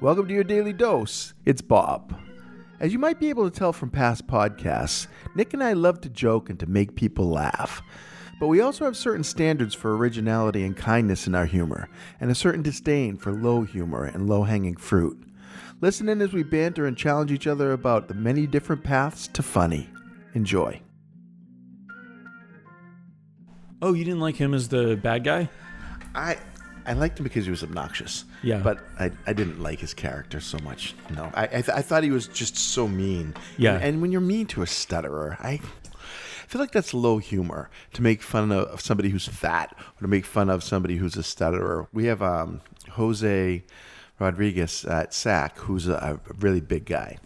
Welcome to your daily dose. It's Bob. As you might be able to tell from past podcasts, Nick and I love to joke and to make people laugh. But we also have certain standards for originality and kindness in our humor, and a certain disdain for low humor and low hanging fruit. Listen in as we banter and challenge each other about the many different paths to funny. Enjoy. Oh, you didn't like him as the bad guy? I I liked him because he was obnoxious. Yeah. But I, I didn't like his character so much. No. I I, th- I thought he was just so mean. Yeah. And, and when you're mean to a stutterer, I feel like that's low humor to make fun of, of somebody who's fat or to make fun of somebody who's a stutterer. We have um, Jose Rodriguez at SAC, who's a, a really big guy.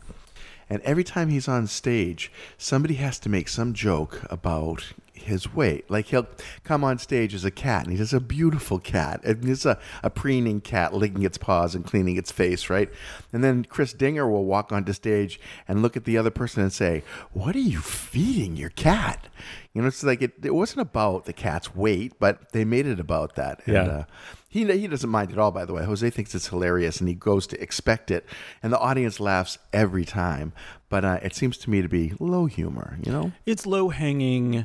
And every time he's on stage, somebody has to make some joke about his weight. Like he'll come on stage as a cat, and he does a beautiful cat. And it's a, a preening cat licking its paws and cleaning its face, right? And then Chris Dinger will walk onto stage and look at the other person and say, What are you feeding your cat? You know, it's like it, it wasn't about the cat's weight, but they made it about that. And, Yeah. uh, he, he doesn't mind at all, by the way. Jose thinks it's hilarious and he goes to expect it. And the audience laughs every time. But uh, it seems to me to be low humor, you know? It's low hanging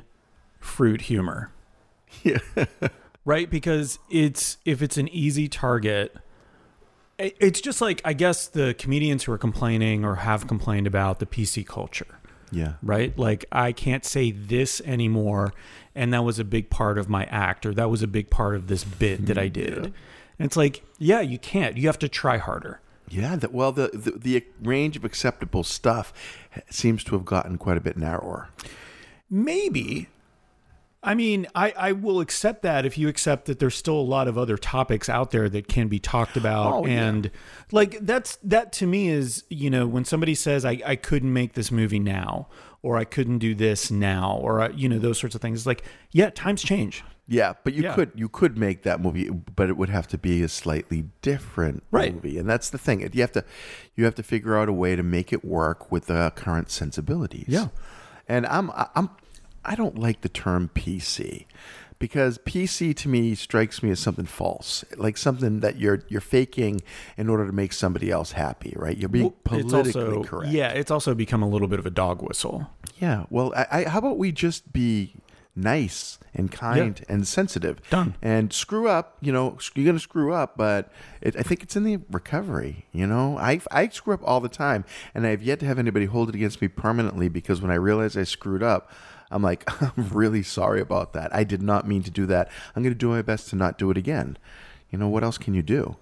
fruit humor. Yeah. right? Because it's if it's an easy target, it's just like I guess the comedians who are complaining or have complained about the PC culture, Yeah. right? Like I can't say this anymore, and that was a big part of my act, or that was a big part of this bit that I mm-hmm. did. And it's like, yeah, you can't. You have to try harder. Yeah. The, well, the, the, the range of acceptable stuff seems to have gotten quite a bit narrower. Maybe. I mean, I, I will accept that if you accept that there's still a lot of other topics out there that can be talked about. Oh, yeah. and like that's that to me is, you know, when somebody says I, I couldn't make this movie now or I couldn't do this now or uh, you know, those sorts of things. It's like, yeah, times change. Yeah, but you Yeah. could you could make that movie, but it would have to be a slightly different Right. movie, and that's the thing. You have to you have to figure out a way to make it work with the current sensibilities. Yeah. and I'm I'm I don't like the term PC because PC to me strikes me as something false, like something that you're you're faking in order to make somebody else happy, right? You're being Well, politically also correct. yeah, it's also become a little bit of a dog whistle. Yeah. Well, I, I, how about we just be nice and kind and sensitive? Done. And screw up. You know, you're gonna screw up, but it, I think it's in the recovery. You know, I I screw up all the time, and I have yet to have anybody hold it against me permanently because when I realize I screwed up. I'm like, I'm really sorry about that. I did not mean to do that. I'm going to do my best to not do it again. You know, what else can you do?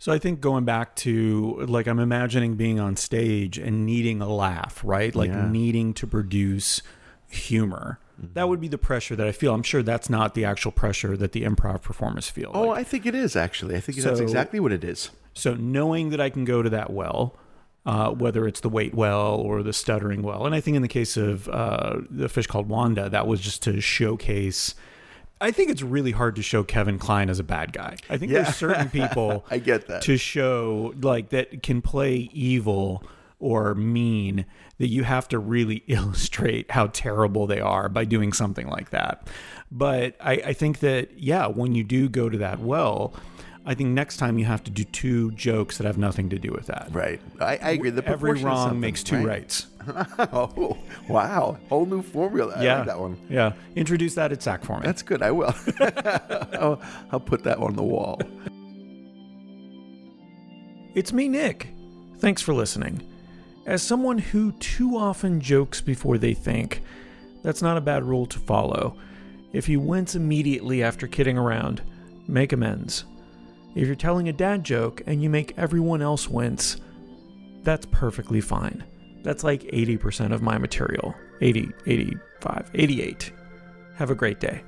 So I think going back to like I'm imagining being on stage and needing a laugh, right? Like Yeah. needing to produce humor. That would be the pressure that I feel. I'm sure that's not the actual pressure that the improv performers feel. Oh, Like, I think it is actually. I think that's exactly what it is. so knowing that I can go to that well, uh, whether it's the weight well or the stuttering well, and I think in the case of uh, the fish called Wanda, that was just to showcase. I think it's really hard to show Kevin Kline as a bad guy. I think Yeah. there's certain people I get that. to show like that can play evil or mean that you have to really illustrate how terrible they are by doing something like that. But I, I think that yeah, when you do go to that well, I think next time you have to do two jokes that have nothing to do with that. Right. I, I agree. The Every wrong makes two right? rights. oh, wow. Whole new formula. I yeah, like that one. Yeah, introduce that at SAC for me. That's good. I will. I'll, I'll put that on the wall. It's me, Nick. Thanks for listening. As someone who too often jokes before they think, that's not a bad rule to follow. If you wince immediately after kidding around, make amends. If you're telling a dad joke and you make everyone else wince, that's perfectly fine. That's like 80% of my material. 80, 85, 88. Have a great day.